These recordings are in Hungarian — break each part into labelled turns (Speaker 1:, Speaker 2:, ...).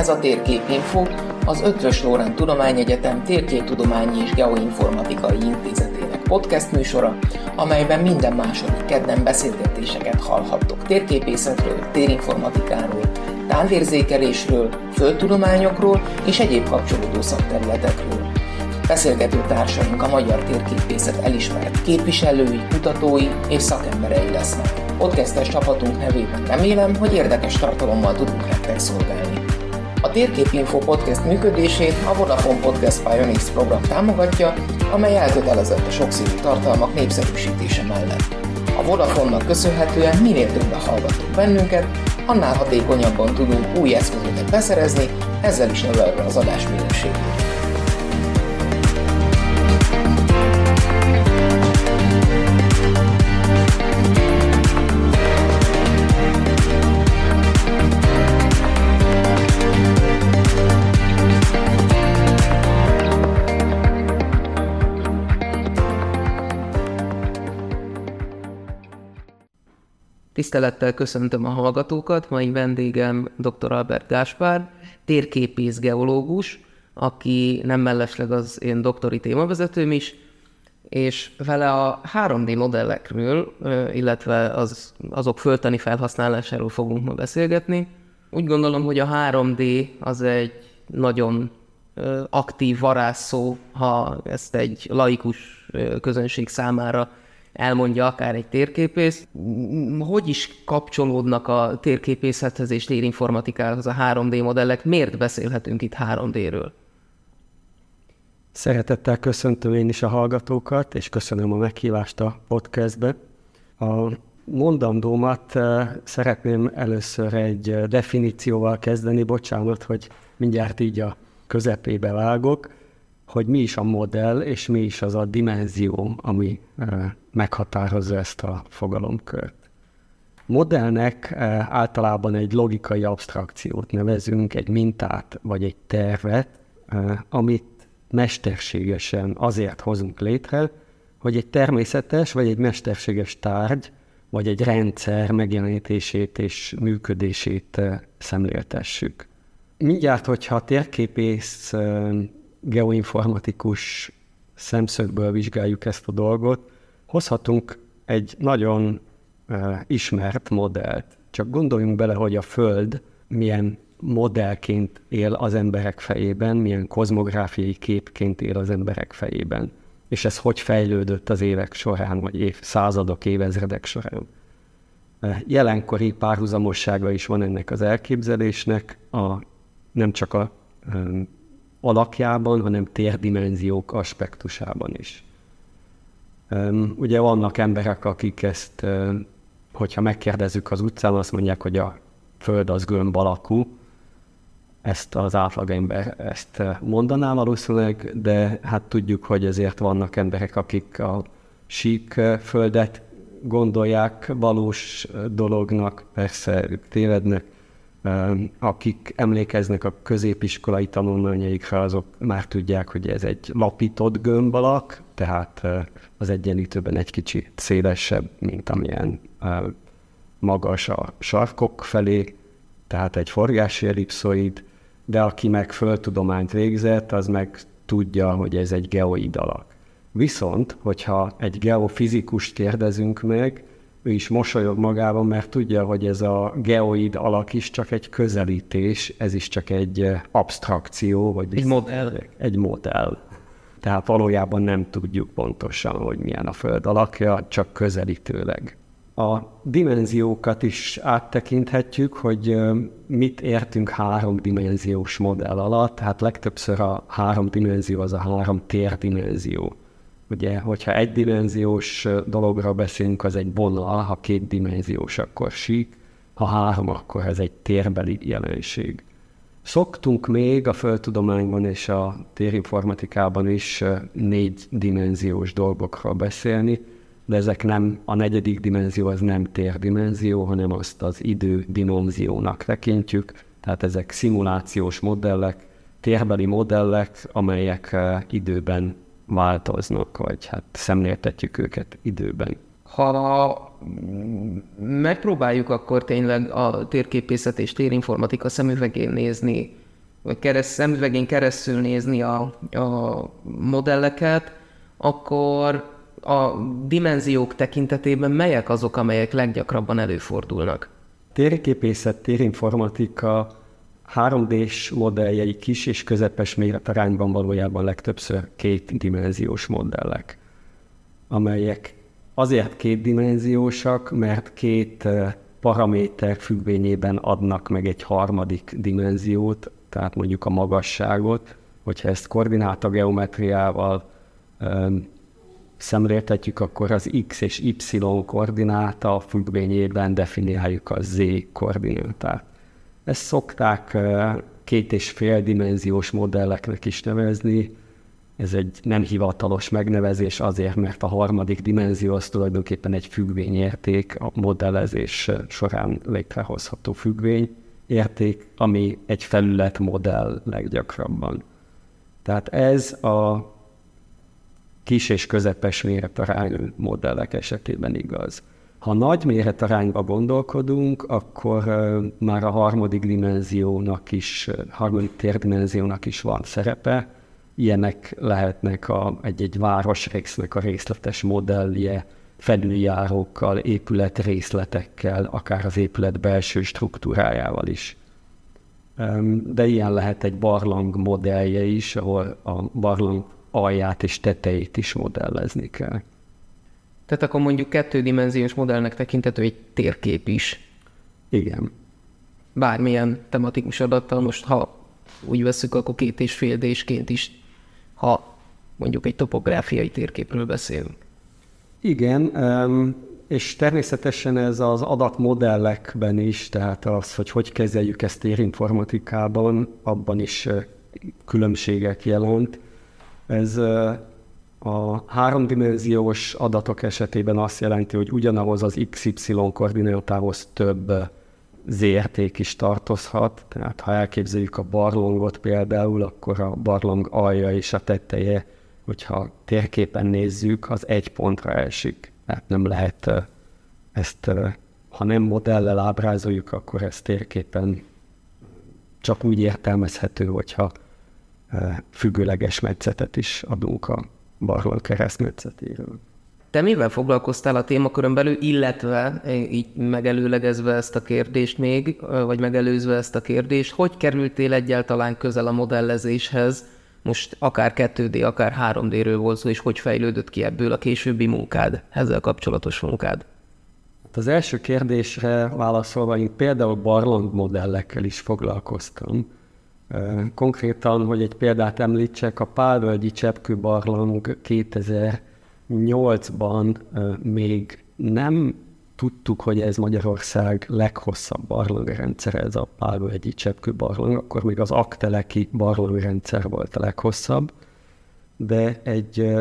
Speaker 1: Ez a Térképinfo, az Ötvös Lórán Tudományegyetem Térképtudományi és Geoinformatikai Intézetének podcast műsora, amelyben minden második kedden beszélgetéseket hallhattok térképészetről, térinformatikáról, távérzékelésről, földtudományokról és egyéb kapcsolódó szakterületekről. Beszélgető társaink a magyar térképészet elismert képviselői, kutatói és szakemberei lesznek. Podcastes csapatunk nevében remélem, hogy érdekes tartalommal tudunk nektek szolgálni. A Térképinfo podcast működését a Vodafone Podcast Pioneers program támogatja, amely elkötelezett a sokszínű tartalmak népszerűsítése mellett. A Vodafone-nak köszönhetően minél többen hallgatunk bennünket, annál hatékonyabban tudunk új eszközöket beszerezni, ezzel is növelve az adás minőségét. Tisztelettel köszöntöm a hallgatókat, mai vendégem dr. Albert Gáspár, térképész geológus, aki nem mellesleg az én doktori témavezetőm is, és vele a 3D modellekről, illetve az, azok föltani felhasználásáról fogunk ma beszélgetni. Úgy gondolom, hogy a 3D az egy nagyon aktív varázsszó, ha ezt egy laikus közönség számára elmondja akár egy térképész. Hogy is kapcsolódnak a térképészethez és térinformatikához a 3D modellek? Miért beszélhetünk itt 3D-ről?
Speaker 2: Szeretettel köszöntöm én is a hallgatókat, és köszönöm a meghívást a podcastbe. A mondandómat eh, szeretném először egy eh, definícióval kezdeni, bocsánat, hogy mindjárt így a közepébe vágok hogy mi is a modell, és mi is az a dimenzió, ami meghatározza ezt a fogalomkört. Modellnek általában egy logikai abstrakciót nevezünk, egy mintát vagy egy tervet, amit mesterségesen azért hozunk létre, hogy egy természetes vagy egy mesterséges tárgy, vagy egy rendszer megjelenítését és működését szemléltessük. Mindjárt, hogyha térképész geoinformatikus szemszögből vizsgáljuk ezt a dolgot, hozhatunk egy nagyon uh, ismert modellt. Csak gondoljunk bele, hogy a Föld milyen modellként él az emberek fejében, milyen kozmográfiai képként él az emberek fejében. És ez hogy fejlődött az évek során, vagy évszázadok, évezredek során. Jelenkori párhuzamossága is van ennek az elképzelésnek, a, nem csak a alakjában, hanem térdimenziók aspektusában is. Ugye vannak emberek, akik ezt, hogyha megkérdezzük az utcán, azt mondják, hogy a Föld az gömb alakú, ezt az átlagember ezt mondaná valószínűleg, de hát tudjuk, hogy ezért vannak emberek, akik a sík földet gondolják valós dolognak, persze ők tévednek, akik emlékeznek a középiskolai tanulmányaikra, azok már tudják, hogy ez egy lapított gömb alak, tehát az egyenlítőben egy kicsit szélesebb, mint amilyen magas a sarkok felé, tehát egy forgási ellipszoid, de aki meg földtudományt végzett, az meg tudja, hogy ez egy geoid alak. Viszont, hogyha egy geofizikust kérdezünk meg, ő is mosolyog magában, mert tudja, hogy ez a geoid alak is csak egy közelítés, ez is csak egy eh, abstrakció, vagy
Speaker 1: egy modell.
Speaker 2: Egy modell. Tehát valójában nem tudjuk pontosan, hogy milyen a Föld alakja, csak közelítőleg. A dimenziókat is áttekinthetjük, hogy eh, mit értünk háromdimenziós modell alatt. Hát legtöbbször a három dimenzió az a három térdimenzió. Ugye, hogyha egydimenziós dologra beszélünk, az egy vonal, ha kétdimenziós, akkor sík, ha három, akkor ez egy térbeli jelenség. Szoktunk még a földtudományban és a térinformatikában is négy dimenziós dolgokról beszélni, de ezek nem, a negyedik dimenzió az nem térdimenzió, hanem azt az idő dimenziónak tekintjük, tehát ezek szimulációs modellek, térbeli modellek, amelyek időben változnak, vagy hát szemléltetjük őket időben.
Speaker 1: Ha megpróbáljuk akkor tényleg a térképészet és térinformatika szemüvegén nézni, vagy kereszt, szemüvegén keresztül nézni a, a modelleket, akkor a dimenziók tekintetében melyek azok, amelyek leggyakrabban előfordulnak?
Speaker 2: Térképészet, térinformatika 3D-s modelljei kis és közepes méretarányban valójában legtöbbször két dimenziós modellek, amelyek azért kétdimenziósak, mert két paraméter függvényében adnak meg egy harmadik dimenziót, tehát mondjuk a magasságot, hogyha ezt koordináta geometriával szemléltetjük, akkor az x és y koordináta függvényében definiáljuk a z koordinátát. Ezt szokták két és fél dimenziós modelleknek is nevezni, ez egy nem hivatalos megnevezés azért, mert a harmadik dimenzió az tulajdonképpen egy függvényérték, a modellezés során létrehozható függvényérték, ami egy felület modell leggyakrabban. Tehát ez a kis és közepes méretarányú modellek esetében igaz. Ha nagy méretarányba gondolkodunk, akkor már a harmadik dimenziónak is, harmadik térdimenziónak is van szerepe. Ilyenek lehetnek a, egy-egy városrésznek a részletes modellje, felüljárókkal, épület részletekkel, akár az épület belső struktúrájával is. De ilyen lehet egy barlang modellje is, ahol a barlang alját és tetejét is modellezni kell.
Speaker 1: Tehát akkor mondjuk kettődimenziós modellnek tekintető egy térkép is.
Speaker 2: Igen.
Speaker 1: Bármilyen tematikus adattal, most ha úgy veszük, akkor két és fél désként is, ha mondjuk egy topográfiai térképről beszélünk.
Speaker 2: Igen, és természetesen ez az adatmodellekben is, tehát az, hogy hogy kezeljük ezt térinformatikában, abban is különbségek jelent. Ez a háromdimenziós adatok esetében azt jelenti, hogy ugyanahoz az XY koordinátához több ZRT is tartozhat. Tehát ha elképzeljük a barlangot például, akkor a barlang alja és a teteje, hogyha térképen nézzük, az egy pontra esik. Tehát nem lehet ezt, ha nem modellel ábrázoljuk, akkor ez térképen csak úgy értelmezhető, hogyha függőleges metszetet is adunk a barlang keresztmetszetéről.
Speaker 1: Te mivel foglalkoztál a témakörön belül, illetve így megelőlegezve ezt a kérdést még, vagy megelőzve ezt a kérdést, hogy kerültél egyáltalán közel a modellezéshez, most akár 2D, akár 3D-ről volt szó, és hogy fejlődött ki ebből a későbbi munkád, ezzel kapcsolatos munkád?
Speaker 2: Hát az első kérdésre válaszolva, én például barlang modellekkel is foglalkoztam, Konkrétan, hogy egy példát említsek, a Pálvölgyi Cseppkő-barlang 2008-ban még nem tudtuk, hogy ez Magyarország leghosszabb barlangrendszer, ez a Pálvölgyi Cseppkő-barlang, akkor még az Akteleki barlangrendszer volt a leghosszabb, de egy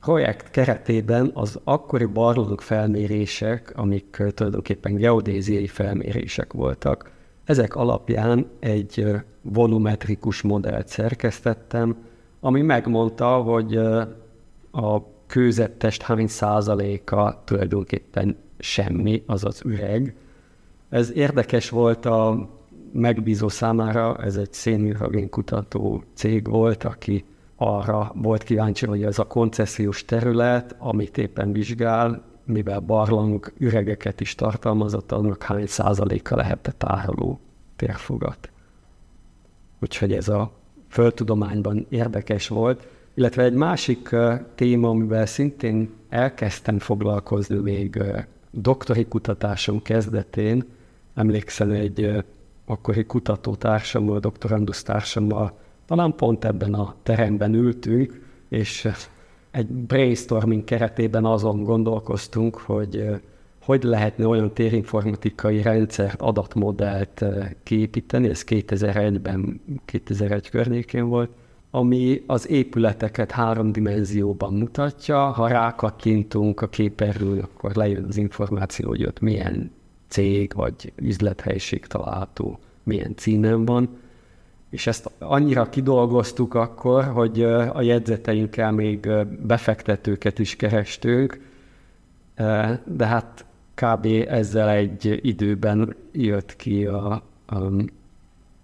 Speaker 2: projekt keretében az akkori barlang felmérések, amik tulajdonképpen geodéziai felmérések voltak, ezek alapján egy volumetrikus modellt szerkesztettem, ami megmondta, hogy a kőzettest hány százaléka tulajdonképpen semmi, azaz üreg. Ez érdekes volt a megbízó számára, ez egy szénhidrogén kutató cég volt, aki arra volt kíváncsi, hogy ez a koncesziós terület, amit éppen vizsgál, mivel barlang üregeket is tartalmazott, annak hány százaléka lehetett tároló térfogat. Úgyhogy ez a földtudományban érdekes volt. Illetve egy másik téma, amivel szintén elkezdtem foglalkozni még doktori kutatásom kezdetén, emlékszel egy akkori kutatótársammal, doktorandusz társammal, talán pont ebben a teremben ültünk, és egy brainstorming keretében azon gondolkoztunk, hogy hogy lehetne olyan térinformatikai rendszert, adatmodellt kiépíteni, ez 2001-ben, 2001 környékén volt, ami az épületeket három dimenzióban mutatja, ha rákattintunk a képerről, akkor lejön az információ, hogy ott milyen cég vagy üzlethelység található, milyen címen van, és ezt annyira kidolgoztuk akkor, hogy a jegyzeteinkkel még befektetőket is kerestünk, de hát kb. ezzel egy időben jött ki a, a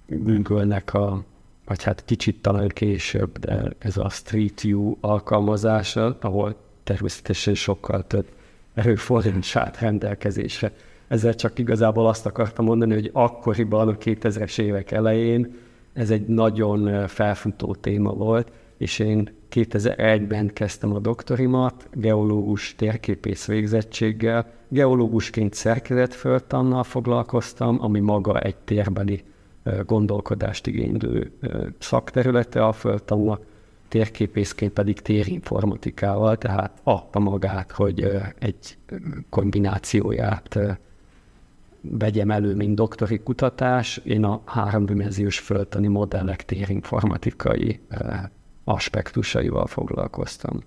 Speaker 2: Google-nek a, vagy hát kicsit talán később, de ez a Street View alkalmazása, ahol természetesen sokkal több erőforrás állt rendelkezésre. Ezzel csak igazából azt akartam mondani, hogy akkoriban, a 2000-es évek elején ez egy nagyon felfutó téma volt, és én 2001-ben kezdtem a doktorimat, geológus térképész végzettséggel. Geológusként szerkezetföldtannal foglalkoztam, ami maga egy térbeli gondolkodást igénylő szakterülete a földtannak, térképészként pedig térinformatikával, tehát adta magát, hogy egy kombinációját vegyem elő, mint doktori kutatás. Én a háromdimenziós földtani modellek térinformatikai aspektusaival foglalkoztam.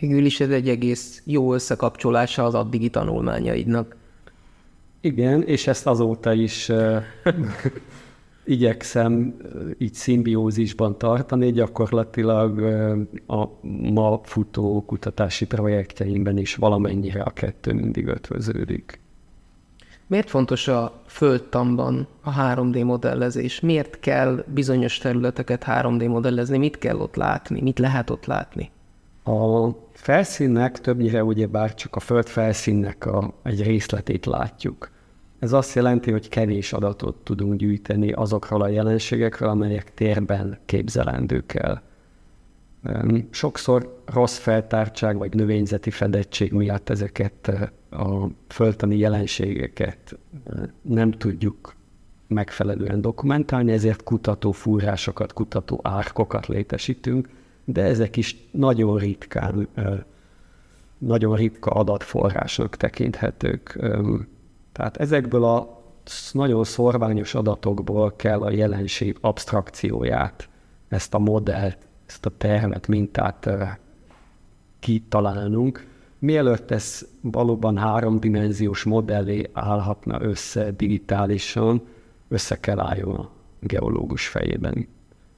Speaker 1: Végül is ez egy egész jó összekapcsolása az addigi tanulmányaidnak.
Speaker 2: Igen, és ezt azóta is uh, igyekszem így szimbiózisban tartani, gyakorlatilag a ma futó kutatási projektjeimben is valamennyire a kettő mindig ötvöződik.
Speaker 1: Miért fontos a földtamban a 3D modellezés? Miért kell bizonyos területeket 3D modellezni? Mit kell ott látni? Mit lehet ott látni?
Speaker 2: A felszínnek többnyire ugye bár csak a föld felszínnek a, egy részletét látjuk. Ez azt jelenti, hogy kevés adatot tudunk gyűjteni azokról a jelenségekről, amelyek térben képzelendők el. Sokszor rossz feltártság vagy növényzeti fedettség miatt ezeket a földtani jelenségeket nem tudjuk megfelelően dokumentálni, ezért kutató fúrásokat, kutató árkokat létesítünk, de ezek is nagyon ritkán, nagyon ritka adatforrások tekinthetők. Tehát ezekből a nagyon szorványos adatokból kell a jelenség abstrakcióját, ezt a modellt, ezt a tervet, mintát kitalálnunk, mielőtt ez valóban háromdimenziós modellé állhatna össze digitálisan, össze kell álljon a geológus fejében.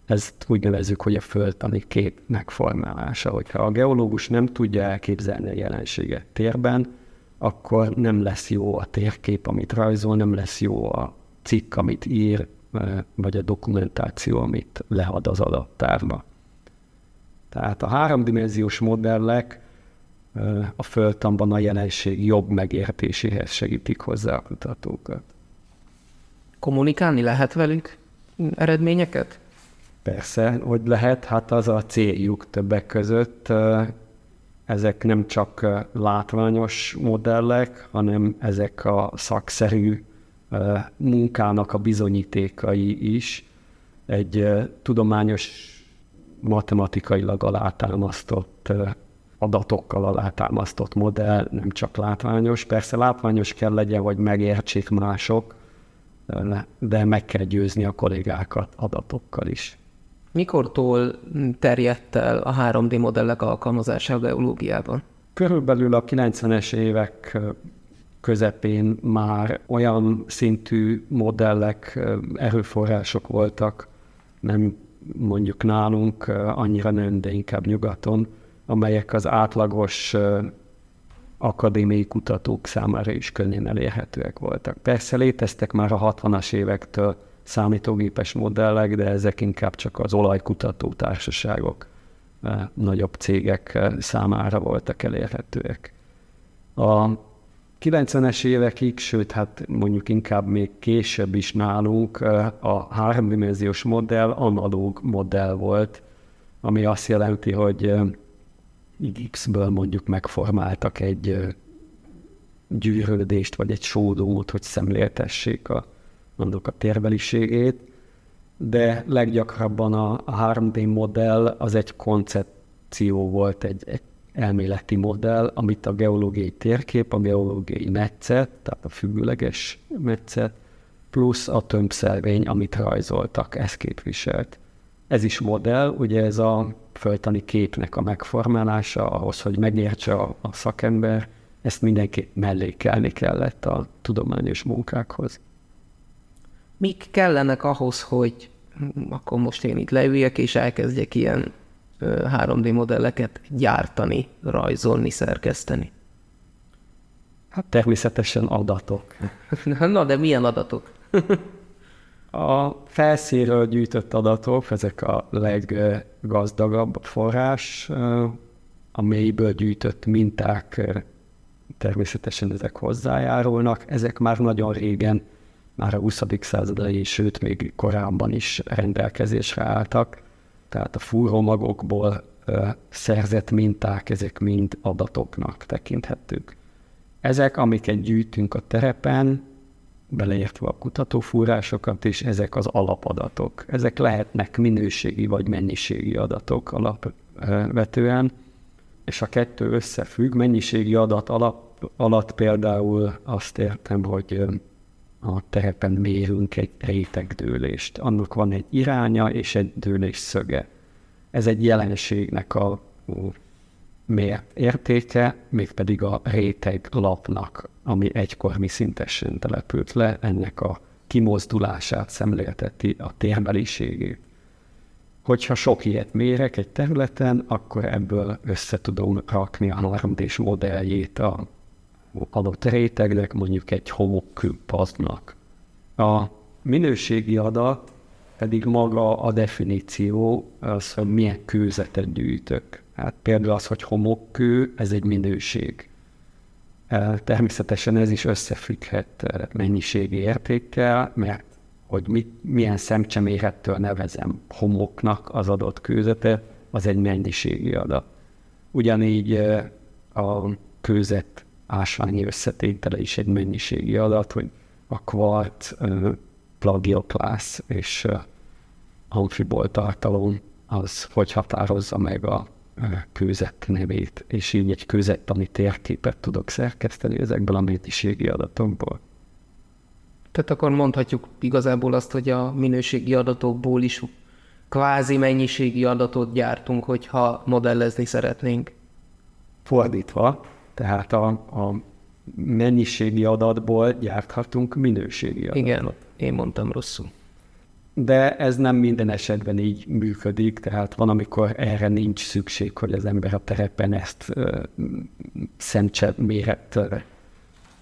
Speaker 2: Ezt úgy nevezzük, hogy a földtani kép megformálása. Hogyha a geológus nem tudja elképzelni a jelenséget térben, akkor nem lesz jó a térkép, amit rajzol, nem lesz jó a cikk, amit ír, vagy a dokumentáció, amit lead az adattárba. Tehát a háromdimenziós modellek a földtanban a jelenség jobb megértéséhez segítik hozzá a kutatókat.
Speaker 1: Kommunikálni lehet velük eredményeket?
Speaker 2: Persze, hogy lehet, hát az a céljuk többek között. Ezek nem csak látványos modellek, hanem ezek a szakszerű munkának a bizonyítékai is. Egy tudományos, matematikailag alátámasztott adatokkal alátámasztott modell, nem csak látványos. Persze látványos kell legyen, hogy megértsék mások, de meg kell győzni a kollégákat adatokkal is.
Speaker 1: Mikortól terjedt el a 3D modellek alkalmazása a geológiában?
Speaker 2: Körülbelül a 90-es évek közepén már olyan szintű modellek, erőforrások voltak, nem mondjuk nálunk annyira nem, de inkább nyugaton, amelyek az átlagos akadémiai kutatók számára is könnyen elérhetőek voltak. Persze léteztek már a 60-as évektől számítógépes modellek, de ezek inkább csak az olajkutató társaságok, nagyobb cégek számára voltak elérhetőek. A 90-es évekig, sőt, hát mondjuk inkább még később is nálunk a háromdimenziós modell analóg modell volt, ami azt jelenti, hogy X-ből mondjuk megformáltak egy gyűrődést, vagy egy sódómot, hogy szemléltessék a, mondok a térbeliségét, de leggyakrabban a, a 3D modell az egy koncepció volt, egy, egy elméleti modell, amit a geológiai térkép, a geológiai metszet, tehát a függőleges metszet, plusz a tömbszelvény, amit rajzoltak, ez képviselt. Ez is modell, ugye ez a földtani képnek a megformálása, ahhoz, hogy megértse a, a szakember, ezt mindenképp mellékelni kellett a tudományos munkákhoz.
Speaker 1: Mik kellenek ahhoz, hogy akkor most én itt leüljek, és elkezdjek ilyen 3D modelleket gyártani, rajzolni, szerkeszteni?
Speaker 2: Hát természetesen adatok.
Speaker 1: Na, de milyen adatok?
Speaker 2: A felszínről gyűjtött adatok, ezek a leggazdagabb forrás, a mélyből gyűjtött minták természetesen ezek hozzájárulnak. Ezek már nagyon régen, már a 20. századai, sőt még korábban is rendelkezésre álltak. Tehát a fúrómagokból szerzett minták, ezek mind adatoknak tekinthetők. Ezek, amiket gyűjtünk a terepen, beleértve a kutatófúrásokat is, ezek az alapadatok. Ezek lehetnek minőségi vagy mennyiségi adatok alapvetően, és a kettő összefügg. Mennyiségi adat alap, alatt például azt értem, hogy a terepen mérünk egy rétegdőlést. Annak van egy iránya és egy dőlés szöge. Ez egy jelenségnek a mért értéke, mégpedig a réteg lapnak, ami egykor mi szintesen települt le, ennek a kimozdulását szemlélteti a térbeliségét. Hogyha sok ilyet mérek egy területen, akkor ebből össze tudom rakni a 3 d modelljét a adott rétegnek, mondjuk egy homokkőpaznak. A minőségi adat pedig maga a definíció, az, hogy milyen kőzetet gyűjtök. Hát például az, hogy homokkő, ez egy minőség. Természetesen ez is összefügghet mennyiségi értékkel, mert hogy mit, milyen szemcsemérettől nevezem homoknak az adott kőzetet, az egy mennyiségi adat. Ugyanígy a kőzet ásványi összetétele is egy mennyiségi adat, hogy a kvart, plagioklász és amfibol tartalom az hogy határozza meg a kőzet nevét, és így egy kőzettani térképet tudok szerkeszteni ezekből a mennyiségi adatokból.
Speaker 1: Tehát akkor mondhatjuk igazából azt, hogy a minőségi adatokból is kvázi mennyiségi adatot gyártunk, hogyha modellezni szeretnénk.
Speaker 2: Fordítva, tehát a, a mennyiségi adatból gyárthatunk minőségi adatot.
Speaker 1: Igen, én mondtam rosszul.
Speaker 2: De ez nem minden esetben így működik, tehát van, amikor erre nincs szükség, hogy az ember a terepen ezt uh, szemcse méret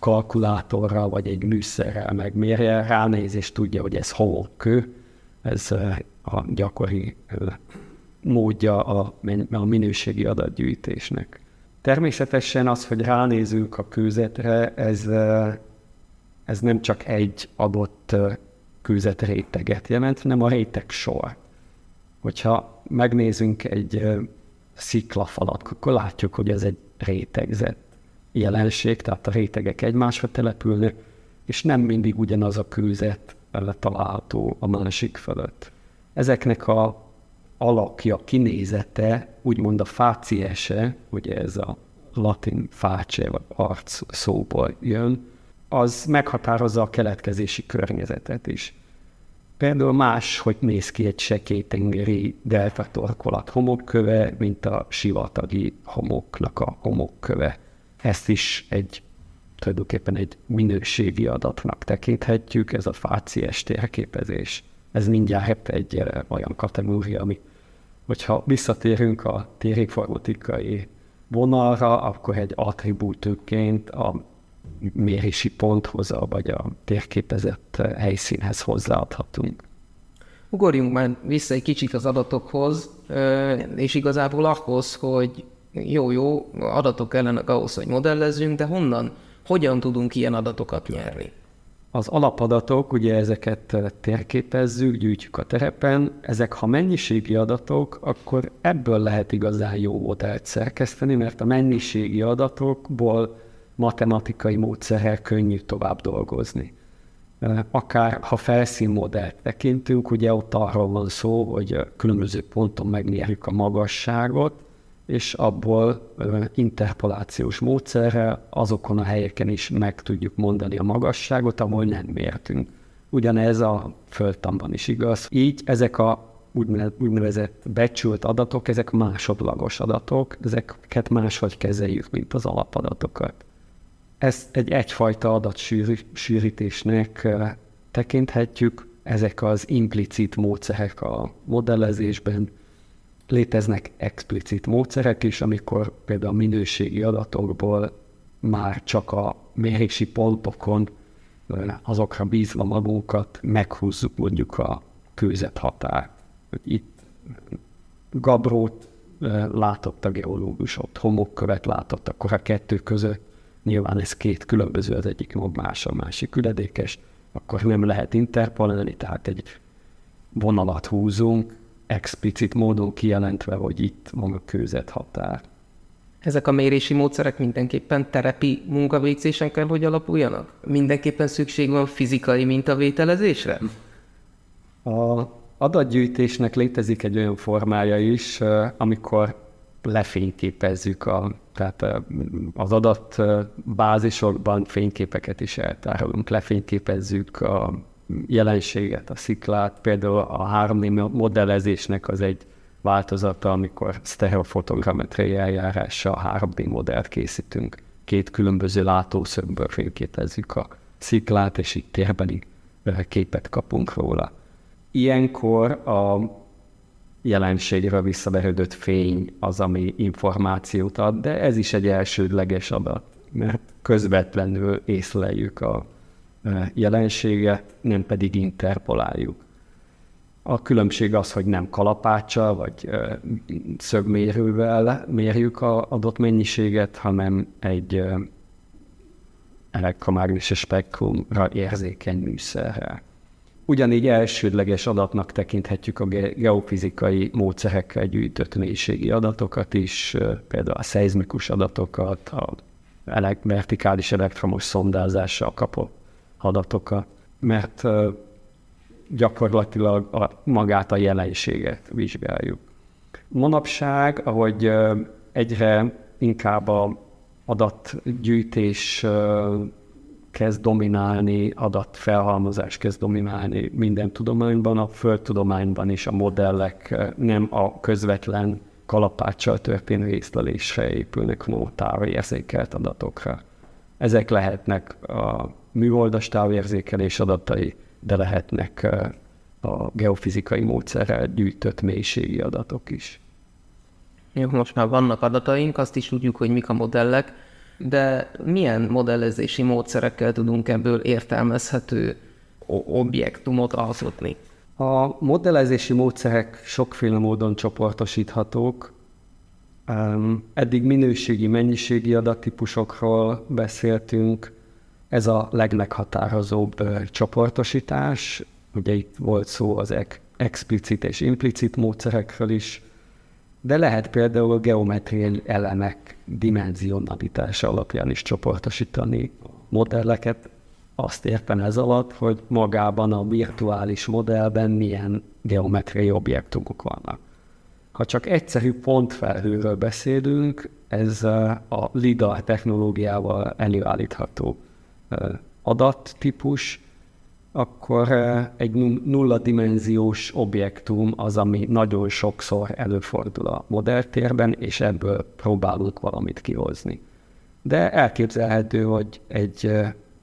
Speaker 2: kalkulátorral vagy egy műszerrel megmérje, ránéz és tudja, hogy ez homokkő, ez a gyakori módja a, a minőségi adatgyűjtésnek. Természetesen az, hogy ránézünk a kőzetre, ez, ez nem csak egy adott kőzet réteget jelent, hanem a réteg sor. Hogyha megnézünk egy sziklafalat, akkor látjuk, hogy ez egy rétegzet jelenség, tehát a rétegek egymásra települnek, és nem mindig ugyanaz a kőzet található a másik fölött. Ezeknek a alakja, kinézete, úgymond a fáciese, ugye ez a latin fáce vagy arc szóból jön, az meghatározza a keletkezési környezetet is. Például más, hogy néz ki egy sekélytengeri deltatorkolat homokköve, mint a sivatagi homoknak a homokköve. Ezt is egy tulajdonképpen egy minőségi adatnak tekinthetjük, ez a fácies térképezés. Ez mindjárt egy eh, olyan kategória, ami, hogyha visszatérünk a térinformatikai vonalra, akkor egy attribútőként a mérési ponthoz, vagy a térképezett helyszínhez hozzáadhatunk.
Speaker 1: Ugorjunk már vissza egy kicsit az adatokhoz, és igazából ahhoz, hogy jó-jó, adatok kellenek ahhoz, hogy modellezzünk, de honnan, hogyan tudunk ilyen adatokat nyerni?
Speaker 2: Az alapadatok, ugye ezeket térképezzük, gyűjtjük a terepen, ezek ha mennyiségi adatok, akkor ebből lehet igazán jó modellt szerkeszteni, mert a mennyiségi adatokból matematikai módszerrel könnyű tovább dolgozni. Akár ha felszínmodellt tekintünk, ugye ott arról van szó, hogy különböző ponton megmérjük a magasságot, és abból interpolációs módszerrel azokon a helyeken is meg tudjuk mondani a magasságot, ahol nem mértünk. Ugyanez a földtamban is igaz. Így ezek a úgynevezett becsült adatok, ezek másodlagos adatok, ezeket máshogy kezeljük, mint az alapadatokat. Ezt egy egyfajta adatsűrítésnek tekinthetjük, ezek az implicit módszerek a modellezésben, Léteznek explicit módszerek is, amikor például a minőségi adatokból már csak a mérési pontokon azokra bízva magunkat meghúzzuk mondjuk a kőzethatár. Itt gabrót látott a geológus, ott homokkövet látott, akkor a kettő között nyilván ez két különböző, az egyik más, a másik üledékes, akkor nem lehet interpolálni, tehát egy vonalat húzunk, explicit módon kijelentve, hogy itt van a kőzet határ.
Speaker 1: Ezek a mérési módszerek mindenképpen terepi munkavégzésen kell, hogy alapuljanak? Mindenképpen szükség van fizikai mintavételezésre?
Speaker 2: A adatgyűjtésnek létezik egy olyan formája is, amikor lefényképezzük, a, tehát az adatbázisokban fényképeket is eltárolunk, lefényképezzük a jelenséget, a sziklát, például a 3D modellezésnek az egy változata, amikor sztereofotogrammetriai eljárással 3D modellt készítünk. Két különböző látószögből fényképezzük a sziklát, és így térbeli képet kapunk róla. Ilyenkor a jelenségre visszaverődött fény az, ami információt ad, de ez is egy elsődleges adat, mert közvetlenül észleljük a jelenséget, nem pedig interpoláljuk. A különbség az, hogy nem kalapáccsal vagy szögmérővel mérjük az adott mennyiséget, hanem egy elektromágneses spektrumra érzékeny műszerrel. Ugyanígy elsődleges adatnak tekinthetjük a geofizikai módszerekkel gyűjtött mélységi adatokat is, például a szeizmikus adatokat, a vertikális elektromos szondázással kapott adatokat, mert gyakorlatilag a, magát a jelenséget vizsgáljuk. Manapság, ahogy egyre inkább a adatgyűjtés kezd dominálni, adatfelhalmozás kezd dominálni minden tudományban, a földtudományban is a modellek nem a közvetlen kalapáccsal történő észlelésre épülnek, hanem a érzékelt adatokra. Ezek lehetnek a műholdas távérzékelés adatai, de lehetnek a geofizikai módszerrel gyűjtött mélységi adatok is.
Speaker 1: Jó, most már vannak adataink, azt is tudjuk, hogy mik a modellek, de milyen modellezési módszerekkel tudunk ebből értelmezhető objektumot alkotni?
Speaker 2: A modellezési módszerek sokféle módon csoportosíthatók. Eddig minőségi, mennyiségi adattípusokról beszéltünk, ez a legmeghatározóbb csoportosítás. Ugye itt volt szó az explicit és implicit módszerekről is, de lehet például geometriai elemek dimenzionalitása alapján is csoportosítani modelleket. Azt értem ez alatt, hogy magában a virtuális modellben milyen geometriai objektumok vannak. Ha csak egyszerű pontfelhőről beszélünk, ez a LIDAR technológiával előállítható adattípus, akkor egy nulla dimenziós objektum az, ami nagyon sokszor előfordul a modelltérben, és ebből próbálunk valamit kihozni. De elképzelhető, hogy egy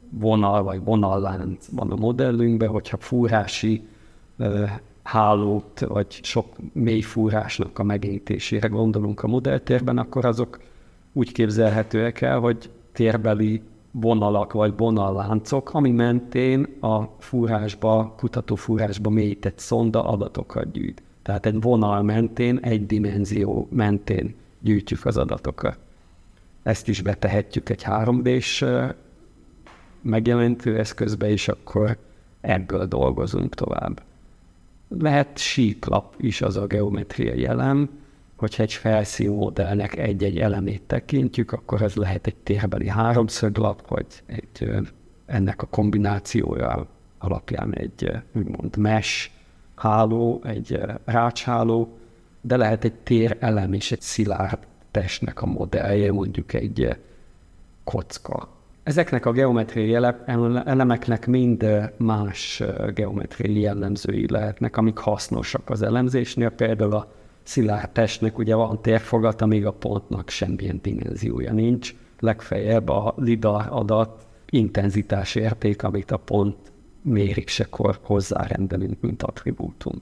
Speaker 2: vonal vagy vonallánc van a modellünkben, hogyha fúrási hálót, vagy sok mély fúrásnak a megintésére gondolunk a modelltérben, akkor azok úgy képzelhetőek el, hogy térbeli vonalak vagy vonalláncok, ami mentén a fúrásba, kutatófúrásba mélyített szonda adatokat gyűjt. Tehát egy vonal mentén, egy dimenzió mentén gyűjtjük az adatokat. Ezt is betehetjük egy 3D-s megjelentő eszközbe, és akkor ebből dolgozunk tovább. Lehet síklap is az a geometriai elem, hogyha egy felszínmodellnek egy-egy elemét tekintjük, akkor ez lehet egy térbeli háromszöglap, vagy egy, ennek a kombinációja alapján egy úgymond mesh háló, egy rácsháló, de lehet egy tér elem és egy szilárd testnek a modellje, mondjuk egy kocka. Ezeknek a geometriai elemeknek mind más geometriai jellemzői lehetnek, amik hasznosak az elemzésnél, például a szilárd testnek ugye van térfogat, amíg a pontnak semmilyen dimenziója nincs. Legfeljebb a lidar adat intenzitás érték, amit a pont mérésekor hozzárendelünk, mint attribútum.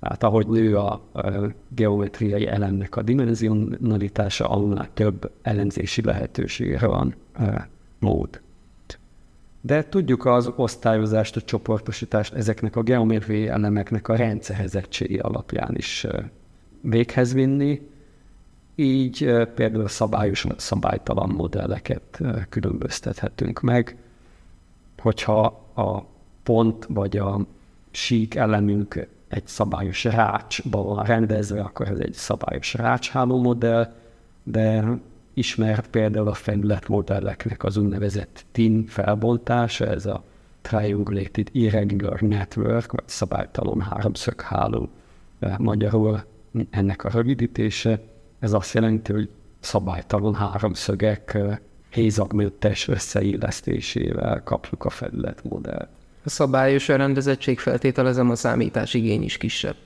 Speaker 2: Tehát ahogy nő a, geometriai elemnek a dimenzionalitása, annál több elemzési lehetőségre van mód. De tudjuk az osztályozást, a csoportosítást ezeknek a geométriai elemeknek a rendszerezettségi alapján is véghez vinni, így például szabályos, szabálytalan modelleket különböztethetünk meg. Hogyha a pont vagy a sík elemünk egy szabályos rácsba van rendezve, akkor ez egy szabályos rácsháló modell, de ismert például a felületmodelleknek az úgynevezett TIN felbontása, ez a Triangulated Irregular Network, vagy szabálytalan háromszögháló magyarul ennek a rövidítése. Ez azt jelenti, hogy szabálytalan háromszögek hézagmentes összeillesztésével kapjuk a felületmodellt.
Speaker 1: A szabályos rendezettség feltételezem a számítás igény is kisebb.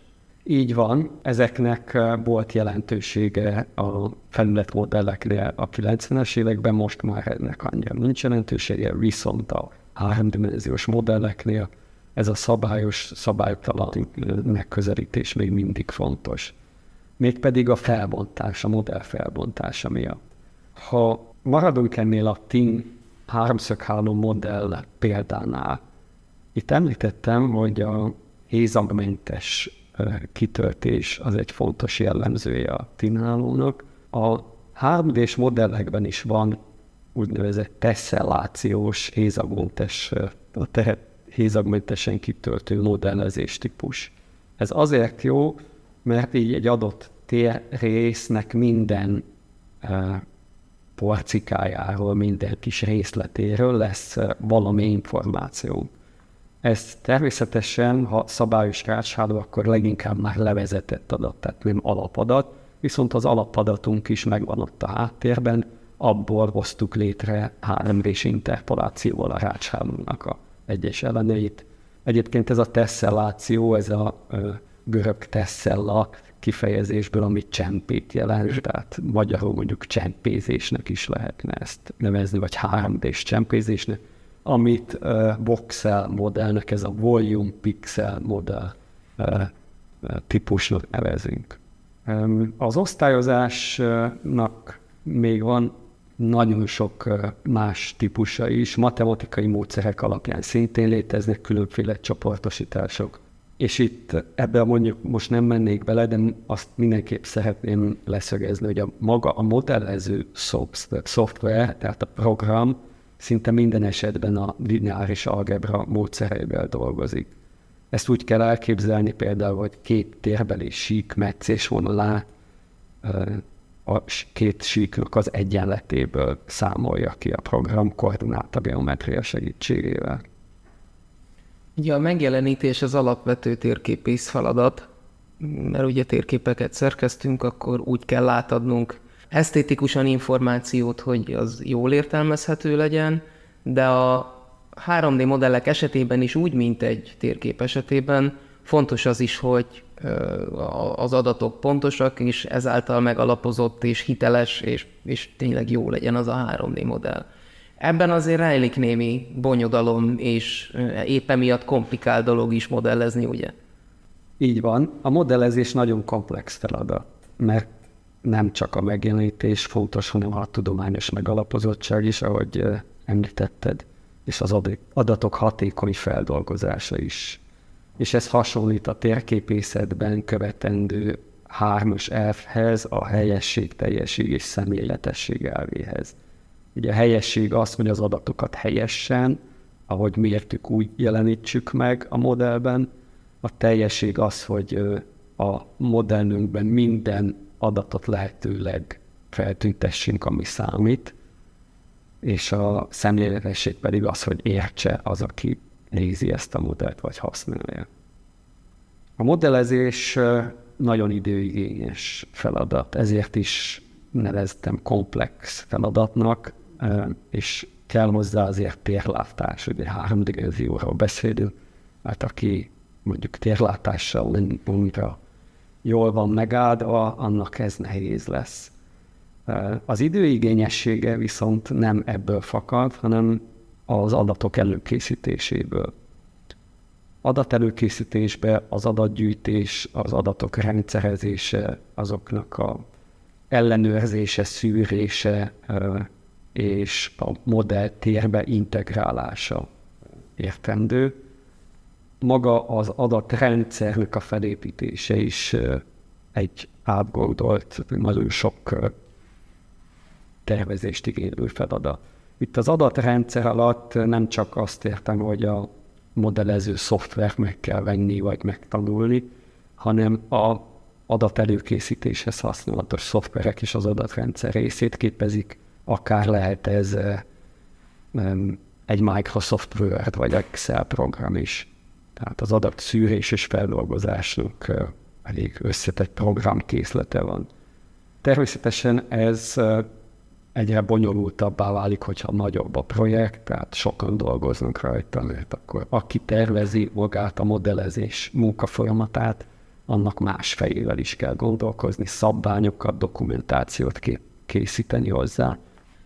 Speaker 2: Így van, ezeknek volt jelentősége a felületmodelleknél a 90-es években, most már ennek annyira nincs jelentősége, viszont a háromdimenziós modelleknél ez a szabályos, szabálytalan megközelítés még mindig fontos. Mégpedig a felbontás, a modell felbontása miatt. Ha maradunk ennél a TIN háromszögháló modell példánál, itt említettem, hogy a hézagmentes kitöltés az egy fontos jellemzője a tinálónak. A 3D-s modellekben is van úgynevezett teszellációs hézagmentes, a tehet hézagmentesen kitöltő modellezés típus. Ez azért jó, mert így egy adott résznek minden porcikájáról, minden kis részletéről lesz valami információ. Ez természetesen, ha szabályos rácsháló, akkor leginkább már levezetett adat, tehát nem alapadat, viszont az alapadatunk is megvan ott a háttérben, abból hoztuk létre 3 d interpolációval a rácshálónak a egyes elemeit. Egyébként ez a teszelláció, ez a görög tessella kifejezésből, amit csempét jelent, tehát magyarul mondjuk csempézésnek is lehetne ezt nevezni, vagy 3D-s csempézésnek amit uh, voxel modellnek, ez a volume pixel modell uh, típusnak nevezünk. Um, az osztályozásnak még van nagyon sok más típusa is, matematikai módszerek alapján szintén léteznek különféle csoportosítások. És itt ebben mondjuk most nem mennék bele, de azt mindenképp szeretném leszögezni, hogy a maga a modellező szoftver, tehát a program, szinte minden esetben a lineáris algebra módszereivel dolgozik. Ezt úgy kell elképzelni például, hogy két térbeli sík meccés vonalá a két síknak az egyenletéből számolja ki a program koordináta geometria segítségével.
Speaker 1: Ugye a megjelenítés az alapvető térképész feladat, mert ugye térképeket szerkeztünk, akkor úgy kell átadnunk esztétikusan információt, hogy az jól értelmezhető legyen, de a 3D modellek esetében is úgy, mint egy térkép esetében, fontos az is, hogy az adatok pontosak, és ezáltal megalapozott és hiteles, és, és tényleg jó legyen az a 3D modell. Ebben azért rejlik némi bonyodalom, és éppen miatt komplikált dolog is modellezni, ugye?
Speaker 2: Így van. A modellezés nagyon komplex feladat, mert nem csak a megjelenítés fontos, hanem a tudományos megalapozottság is, ahogy említetted, és az adatok hatékony feldolgozása is. És ez hasonlít a térképészetben követendő hármas elfhez, a helyesség, teljesség és szemléletesség elvéhez. Ugye a helyesség az, hogy az adatokat helyesen, ahogy mértük, úgy jelenítsük meg a modellben. A teljesség az, hogy a modellünkben minden adatot lehetőleg feltüntessünk, ami számít, és a szemléletesség pedig az, hogy értse az, aki nézi ezt a modellt, vagy használja. A modellezés nagyon időigényes feladat, ezért is neveztem komplex feladatnak, és kell hozzá azért térlátás, ugye háromdimenzióról beszélünk, hát aki mondjuk térlátással annyira jól van megáldva, annak ez nehéz lesz. Az időigényessége viszont nem ebből fakad, hanem az adatok előkészítéséből. Adatelőkészítésbe az adatgyűjtés, az adatok rendszerezése, azoknak a ellenőrzése, szűrése és a modell térbe integrálása értendő. Maga az adatrendszernek a felépítése is egy átgondolt, nagyon sok tervezést igénylő feladat. Itt az adatrendszer alatt nem csak azt értem, hogy a modellező szoftvert meg kell venni, vagy megtanulni, hanem a adatelőkészítéshez használatos szoftverek is az adatrendszer részét képezik, akár lehet ez egy Microsoft Word vagy Excel program is. Tehát az adatszűrés és feldolgozásnak elég összetett programkészlete van. Természetesen ez egyre bonyolultabbá válik, hogyha nagyobb a projekt, tehát sokan dolgoznak rajta, mert akkor aki tervezi magát a modellezés munkafolyamatát, annak más fejével is kell gondolkozni, szabványokat, dokumentációt készíteni hozzá.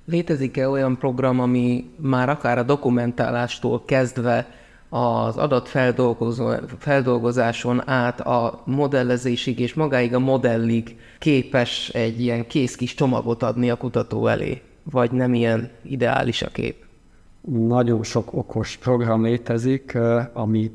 Speaker 1: Létezik-e olyan program, ami már akár a dokumentálástól kezdve az adatfeldolgozáson át a modellezésig és magáig a modellig képes egy ilyen kész kis csomagot adni a kutató elé? Vagy nem ilyen ideális a kép?
Speaker 2: Nagyon sok okos program létezik, ami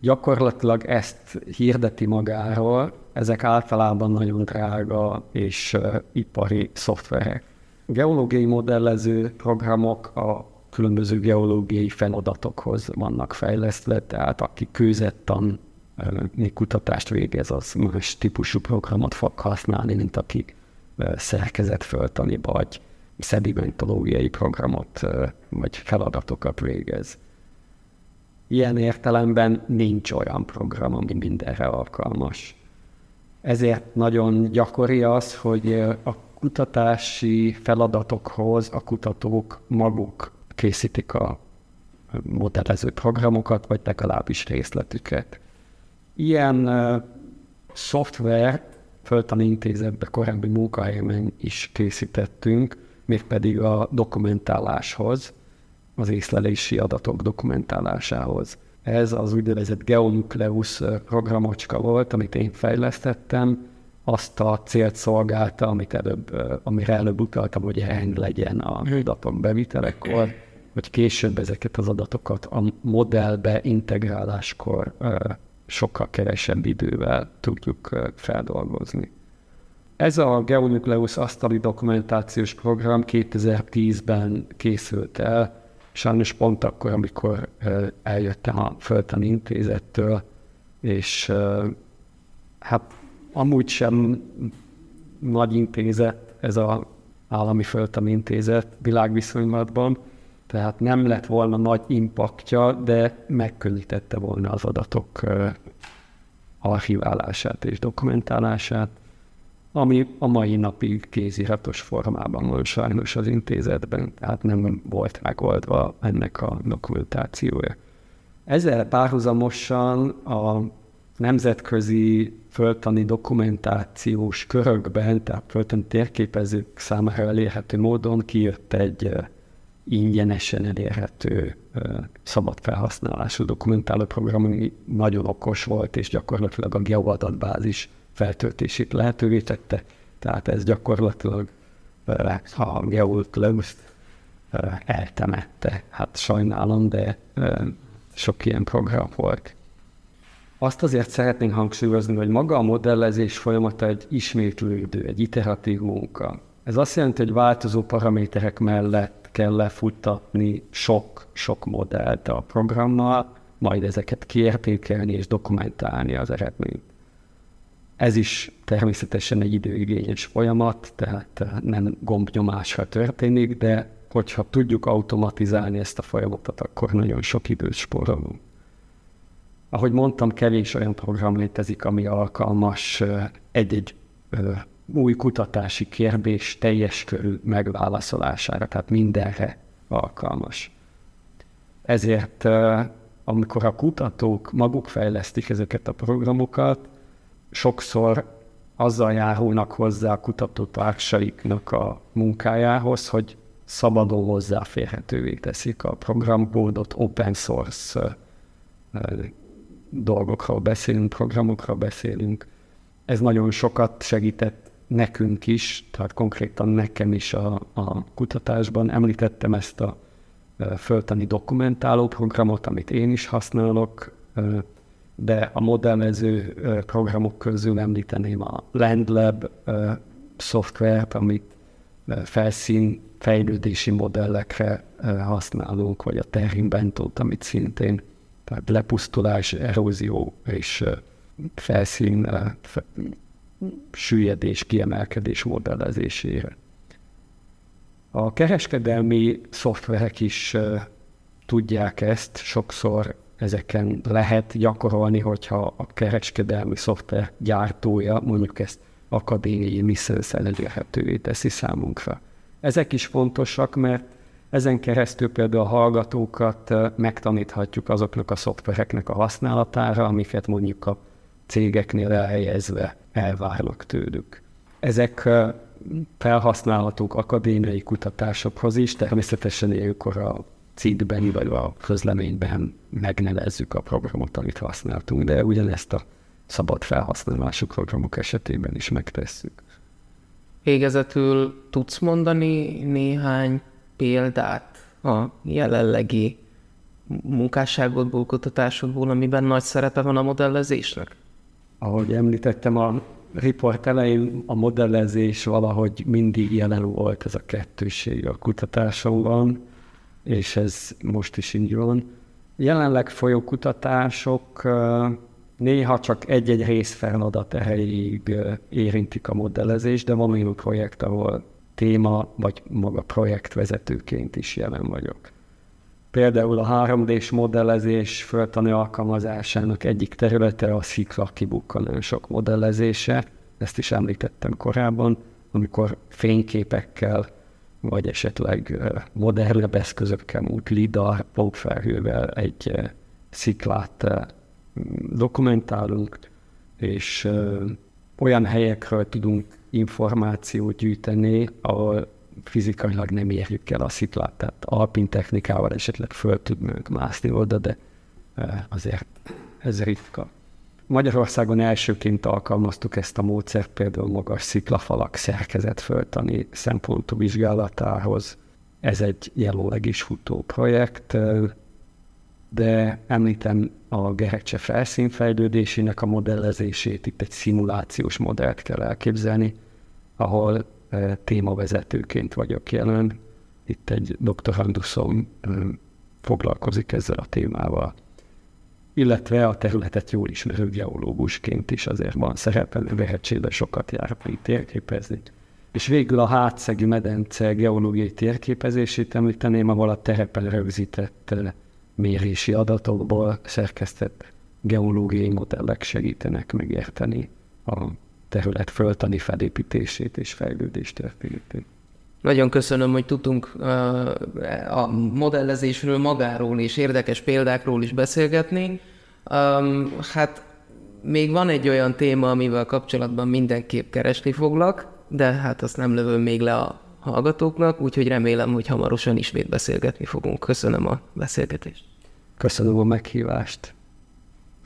Speaker 2: gyakorlatilag ezt hirdeti magáról. Ezek általában nagyon drága és ipari szoftverek. Geológiai modellező programok a különböző geológiai feladatokhoz vannak fejlesztve, tehát aki kőzettan kutatást végez, az más típusú programot fog használni, mint aki szerkezetföltani vagy szedimentológiai programot vagy feladatokat végez. Ilyen értelemben nincs olyan program, ami mindenre alkalmas. Ezért nagyon gyakori az, hogy a kutatási feladatokhoz a kutatók maguk készítik a modellező programokat, vagy legalábbis részletüket. Ilyen uh, szoftver Föltani Intézetbe korábbi munkahelyemen is készítettünk, mégpedig a dokumentáláshoz, az észlelési adatok dokumentálásához. Ez az úgynevezett Geonucleus programocska volt, amit én fejlesztettem, azt a célt szolgálta, amit előbb, amire előbb utaltam, hogy hang legyen a adatok bevitelekor, hogy később ezeket az adatokat a modellbe integráláskor sokkal kevesebb idővel tudjuk feldolgozni. Ez a Geonucleus asztali dokumentációs program 2010-ben készült el, sajnos pont akkor, amikor eljöttem a Földtani Intézettől, és hát amúgy sem nagy intézet ez az állami Földtani Intézet világviszonylatban, tehát nem lett volna nagy impaktja, de megkönnyítette volna az adatok archiválását és dokumentálását, ami a mai napig kéziratos formában van sajnos az intézetben, tehát nem volt megoldva ennek a dokumentációja. Ezzel párhuzamosan a nemzetközi föltani dokumentációs körökben, tehát föltani térképezők számára elérhető módon kijött egy ingyenesen elérhető szabad felhasználású dokumentáló program, ami nagyon okos volt, és gyakorlatilag a geoadatbázis feltöltését lehetővé tette. Tehát ez gyakorlatilag a geotlögzt eltemette. Hát sajnálom, de sok ilyen program volt. Azt azért szeretnénk hangsúlyozni, hogy maga a modellezés folyamata egy ismétlődő, egy iteratív munka. Ez azt jelenti, hogy változó paraméterek mellett kell lefuttatni sok-sok modellt a programmal, majd ezeket kiértékelni és dokumentálni az eredményt. Ez is természetesen egy időigényes folyamat, tehát nem gombnyomásra történik, de hogyha tudjuk automatizálni ezt a folyamatot, akkor nagyon sok időt spórolunk. Ahogy mondtam, kevés olyan program létezik, ami alkalmas egy-egy új kutatási kérdés teljes körű megválaszolására, tehát mindenre alkalmas. Ezért, amikor a kutatók maguk fejlesztik ezeket a programokat, sokszor azzal járulnak hozzá a kutatótársaiknak a munkájához, hogy szabadon hozzáférhetővé teszik a programkódot, open source dolgokról beszélünk, programokról beszélünk. Ez nagyon sokat segített nekünk is, tehát konkrétan nekem is a, a kutatásban említettem ezt a föltani dokumentáló programot, amit én is használok, de a modellező programok közül említeném a LandLab szoftvert, amit felszín fejlődési modellekre használunk, vagy a Bentót, amit szintén tehát lepusztulás, erózió és felszín süllyedés, kiemelkedés modellezésére. A kereskedelmi szoftverek is tudják ezt, sokszor ezeken lehet gyakorolni, hogyha a kereskedelmi szoftver gyártója mondjuk ezt akadémiai misszenszel elérhetővé teszi számunkra. Ezek is fontosak, mert ezen keresztül például a hallgatókat megtaníthatjuk azoknak a szoftvereknek a használatára, amiket mondjuk a cégeknél elhelyezve elvárnak tőlük. Ezek felhasználhatók akadémiai kutatásokhoz is, természetesen ilyenkor a CID-ben vagy a közleményben megnevezzük a programot, amit használtunk, de ugyanezt a szabad felhasználású programok esetében is megtesszük.
Speaker 1: Végezetül tudsz mondani néhány példát a jelenlegi munkásságodból, kutatásodból, amiben nagy szerepe van a modellezésnek?
Speaker 2: Ahogy említettem a riport elején, a modellezés valahogy mindig jelen volt ez a kettőség a kutatásomban, és ez most is így van. Jelenleg folyó kutatások néha csak egy-egy részfeladat erejéig érintik a modellezést, de van olyan projekt, ahol téma vagy maga projektvezetőként is jelen vagyok. Például a 3D-s modellezés föltani alkalmazásának egyik területe a szikla kibukkanások modellezése, ezt is említettem korábban, amikor fényképekkel, vagy esetleg modernebb eszközökkel, úgy LIDAR, pókfelhővel egy sziklát dokumentálunk, és olyan helyekről tudunk információt gyűjteni, ahol fizikailag nem érjük el a sziklát, tehát alpin technikával esetleg föl tudnánk mászni oda, de azért ez ritka. Magyarországon elsőként alkalmaztuk ezt a módszert például magas sziklafalak szerkezet föltani szempontú vizsgálatához. Ez egy jelenleg is futó projekt, de említem a gerekcse felszínfejlődésének a modellezését, itt egy szimulációs modellt kell elképzelni, ahol e, témavezetőként vagyok jelen. Itt egy doktoranduszom e, foglalkozik ezzel a témával. Illetve a területet jól ismerő geológusként is azért van szerepelő lehetségben sokat jár térképezni. És végül a hátszegi medence geológiai térképezését említeném, ahol a terepen rögzített mérési adatokból szerkesztett geológiai modellek segítenek megérteni a terület föltani felépítését és fejlődés történetét.
Speaker 1: Nagyon köszönöm, hogy tudtunk a modellezésről magáról és érdekes példákról is beszélgetni. Hát még van egy olyan téma, amivel kapcsolatban mindenképp keresni foglak, de hát azt nem lövöm még le a hallgatóknak, úgyhogy remélem, hogy hamarosan ismét beszélgetni fogunk. Köszönöm a beszélgetést.
Speaker 2: Köszönöm a meghívást.